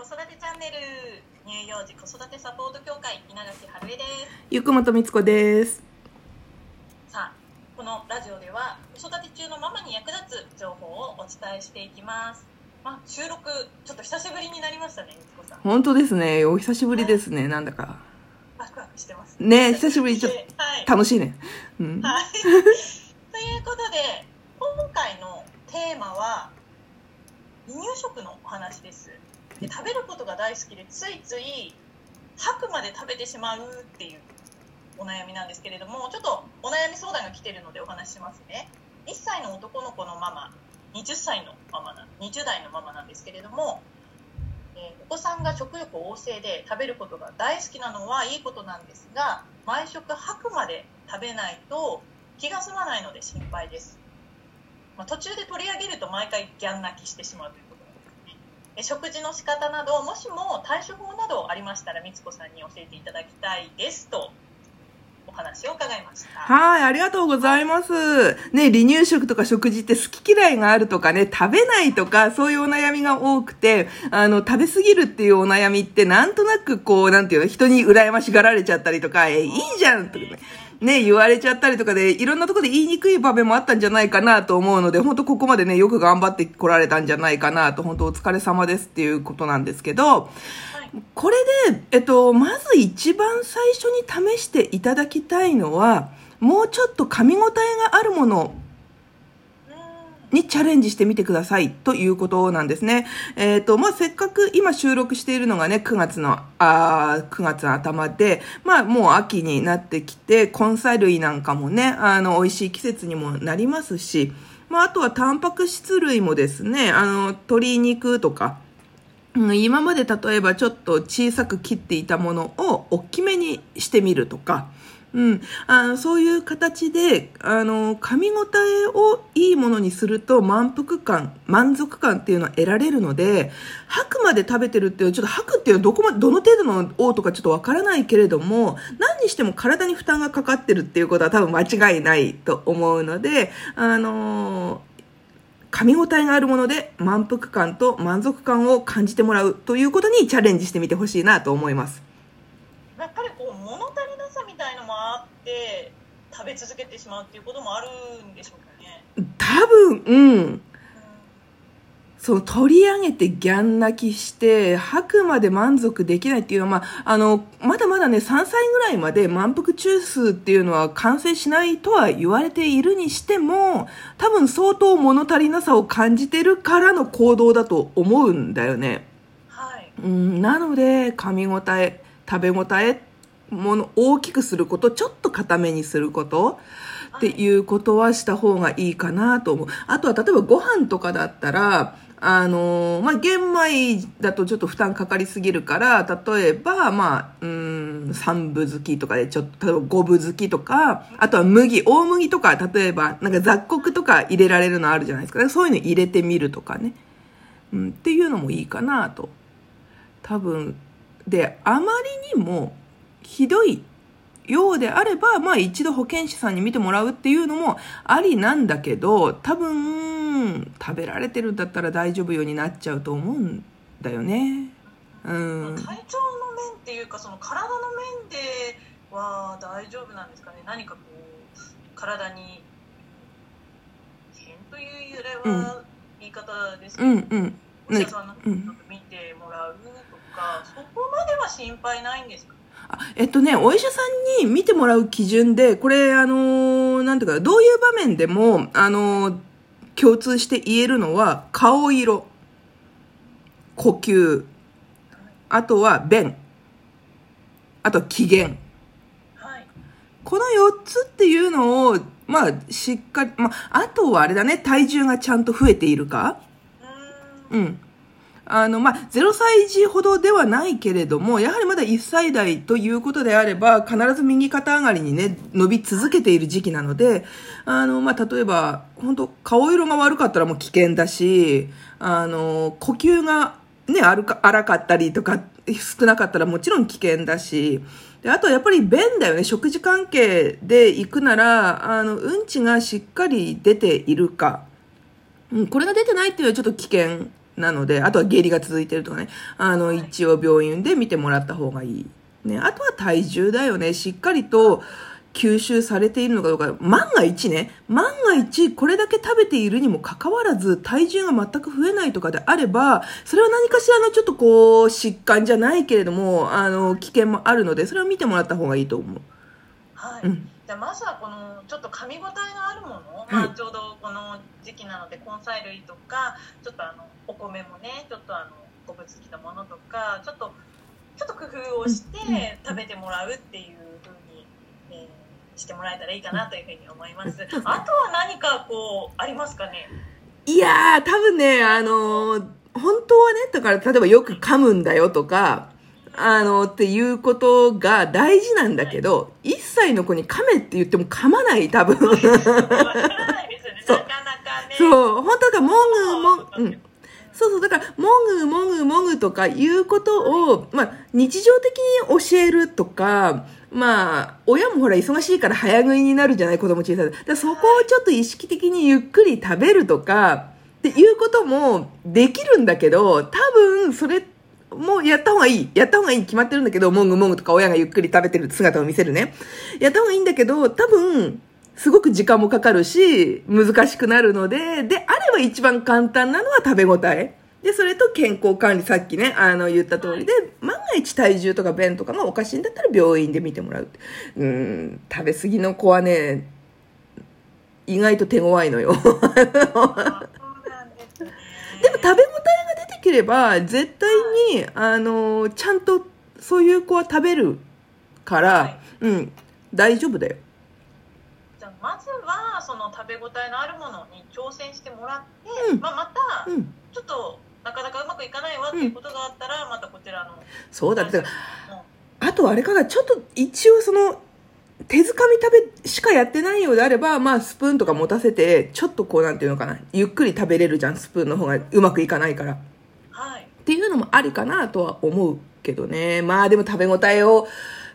子育てチャンネル乳幼児子育てサポート協会稲垣春江ですゆくもとみつこです。さあこのラジオでは子育て中のママに役立つ情報をお伝えしていきますまあ、収録ちょっと久しぶりになりましたねみつこさん本当ですね。お久しぶりですね。なんだか。ワクワクしてますね久しぶりちょっはいと楽しいね。うん。はい、ということで今回のテーマは離乳食のお話です。で食べることが大好きでついつい吐くまで食べてしまうっていうお悩みなんですけれどもちょっとお悩み相談が来てるのでお話ししますね。1歳の男の子のママ20歳のママな20代のママなんですけれども、えーお子さんが食欲旺盛で食べることが大好きなのはいいことなんですが毎食吐くまで食べないと気が済まないので心配です、まあ、途中で取り上げると毎回ギャン泣きしてしまうということなんですね食事の仕方などもしも対処法などありましたらみつこさんに教えていただきたいですとお話を伺いましたはい、ありがとうございます。ね、離乳食とか食事って好き嫌いがあるとかね、食べないとか、そういうお悩みが多くて、あの、食べ過ぎるっていうお悩みって、なんとなくこう、なんていうの、人に羨ましがられちゃったりとか、え、いいじゃんとかね。ね、言われちゃったりとかで、いろんなところで言いにくい場面もあったんじゃないかなと思うので、本当ここまでね、よく頑張ってこられたんじゃないかなと、本当お疲れ様ですっていうことなんですけど、これで、えっと、まず一番最初に試していただきたいのは、もうちょっと噛み応えがあるものにチャレンジしてみてくださいということなんですね。えっ、と、まあ、せっかく今収録しているのがね、9月の、あ9月の頭で、まあ、もう秋になってきて、根菜類なんかもね、あの、美味しい季節にもなりますし、まあ、あとはタンパク質類もですね、あの、鶏肉とか、今まで例えばちょっと小さく切っていたものを大きめにしてみるとか、うん、あのそういう形であの噛み応えをいいものにすると満腹感満足感っていうのは得られるので吐くまで食べてるっていうちょっと吐くっていうのはどこまどの程度の王とかちょっとわからないけれども何にしても体に負担がかかってるっていうことは多分間違いないと思うのであの噛み応えがあるもので満腹感と満足感を感じてもらうということにチャレンジしてみてほしいなと思います。やっぱりこう物足りなさみたいのもあって食べ続けてしまうっていうこともあるんでしょうかね、多分、うん。うんそう、取り上げてギャン泣きして、吐くまで満足できないっていうのは、まあ、あの、まだまだね、3歳ぐらいまで満腹中枢っていうのは完成しないとは言われているにしても、多分相当物足りなさを感じてるからの行動だと思うんだよね。はいうん、なので、噛み応え、食べ応え、もの、大きくすること、ちょっと固めにすること、っていうことはした方がいいかなと思う。あとは、例えばご飯とかだったら、あのーまあ、玄米だとちょっと負担かかりすぎるから、例えば、まあ、うん、三分好きとかで、ちょっと、例えば五分好きとか、あとは麦、大麦とか、例えば、なんか雑穀とか入れられるのあるじゃないですか。そういうの入れてみるとかね。うん、っていうのもいいかなと。多分であまりにもひどいようであれば、まあ一度保健師さんに見てもらうっていうのもありなんだけど、多分、食べられてるんだったら大丈夫ようになっちゃうと思うんだよね。うん。体調の面っていうかその体の面では大丈夫なんですかね何かこう体に異変というよりは言い方ですけど、うんうん。お医者さんの方見てもらうとか、そこまでは心配ないんですか？あえっとね、お医者さんに見てもらう基準で、これ、あのーなんていうか、どういう場面でも、あのー共通して言えるのは、顔色、呼吸、あとは便、あと機嫌。はいこの4つっていうのを、まあ、しっかり、まあ、あとはあれだね、体重がちゃんと増えているか？うん。あの、まあ、0歳児ほどではないけれども、やはりまだ1歳代ということであれば、必ず右肩上がりにね、伸び続けている時期なので、あの、まあ、例えば、本当顔色が悪かったらもう危険だし、あの、呼吸がね、荒か荒かったりとか、少なかったらもちろん危険だし、で、あとはやっぱり便だよね。食事関係で行くなら、あの、うんちがしっかり出ているか。うん、これが出てないっていうのはちょっと危険なので、あとは下痢が続いてるとかね、あの、はい一応病院で見てもらった方がいい。ね、あとは体重だよね。しっかりと吸収されているのかどうか。万が一ね、万が一これだけ食べているにもかかわらず体重が全く増えないとかであれば、それは何かしらのちょっとこう、疾患じゃないけれども、あの、危険もあるので、それを見てもらった方がいいと思う。はい、うん。じゃあまずはこのちょっと噛み応えのあるもの、はいまあ、ちょうどこの時期なので根菜類とかちょっとあのお米もねちょっとあの昆布付きのものとかちょっとちょっと工夫をして食べてもらうっていう風に、えーしてもらえたらいいかなというふうに思います。うん。あとは何かこうありますかね？いやー、多分ね、あのー本当はね、だから例えばよく噛むんだよとか、あのっていうことが大事なんだけど、1歳の子に噛めって言っても噛まない、多分。わからないですよね。そうなかなかね。そう、本当だから、もぐもぐ、うん。そうそう、だから、もぐもぐもぐとかいうことを、まあ、日常的に教えるとか、まあ、親もほら忙しいから早食いになるじゃない子供小さい。だそこをちょっと意識的にゆっくり食べるとか、っていうこともできるんだけど、多分、それ、もうやった方がいい。やった方がいいに決まってるんだけど、もぐもぐとか親がゆっくり食べてる姿を見せるね。やった方がいいんだけど、多分、すごく時間もかかるし、難しくなるので、で、あれば一番簡単なのは食べ応え。で、それと健康管理、さっきね、あの、言った通りで、万が一体重とか便とかがおかしいんだったら病院で見てもらう。うん、食べ過ぎの子はね、意外と手強いのよ。あそうなん でも食べ応えければ、絶対に、あの、ちゃんとそういう子は食べるから、はい。うん、大丈夫だよ。じゃあまずはその食べ応えのあるものに挑戦してもらって、うん。まあ、またうん、ちょっとなかなかうまくいかないわっていうことがあったら、またこちらのそうだって。うんあとあれかな、ちょっと一応その、手づかみ食べしかやってないようであれば、まあスプーンとか持たせて、ちょっとこうなんていうのかな、ゆっくり食べれるじゃん、スプーンの方がうまくいかないから。はいっていうのもありかなとは思うけどね。まあでも食べ応えを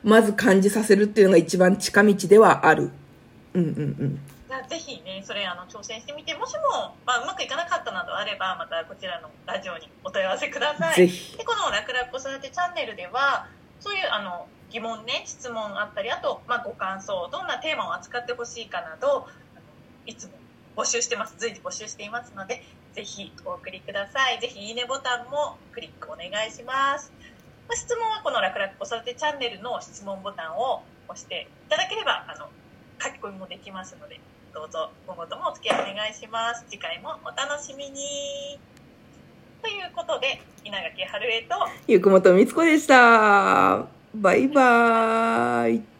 まず感じさせるっていうのが一番近道ではある。うんうんうん。じゃあぜひねそれあの挑戦してみてもしも、まあ、うまくいかなかったなどあればまたこちらのラジオにお問い合わせくださいぜひ。でこの「楽々子育てチャンネル」ではそういうあの疑問ね質問あったりあと、まあ、ご感想どんなテーマを扱ってほしいかなどいつも募集してます随時募集していますのでぜひお送りくださいぜひいいねボタンもクリックお願いしますまあ質問はこの「楽々子育てチャンネル」の質問ボタンを押していただければあの書き込みもできますのでどうぞ今後ともお付き合いお願いします次回もお楽しみにということで稲垣春江とゆくもとみつこでした。バイバーイ。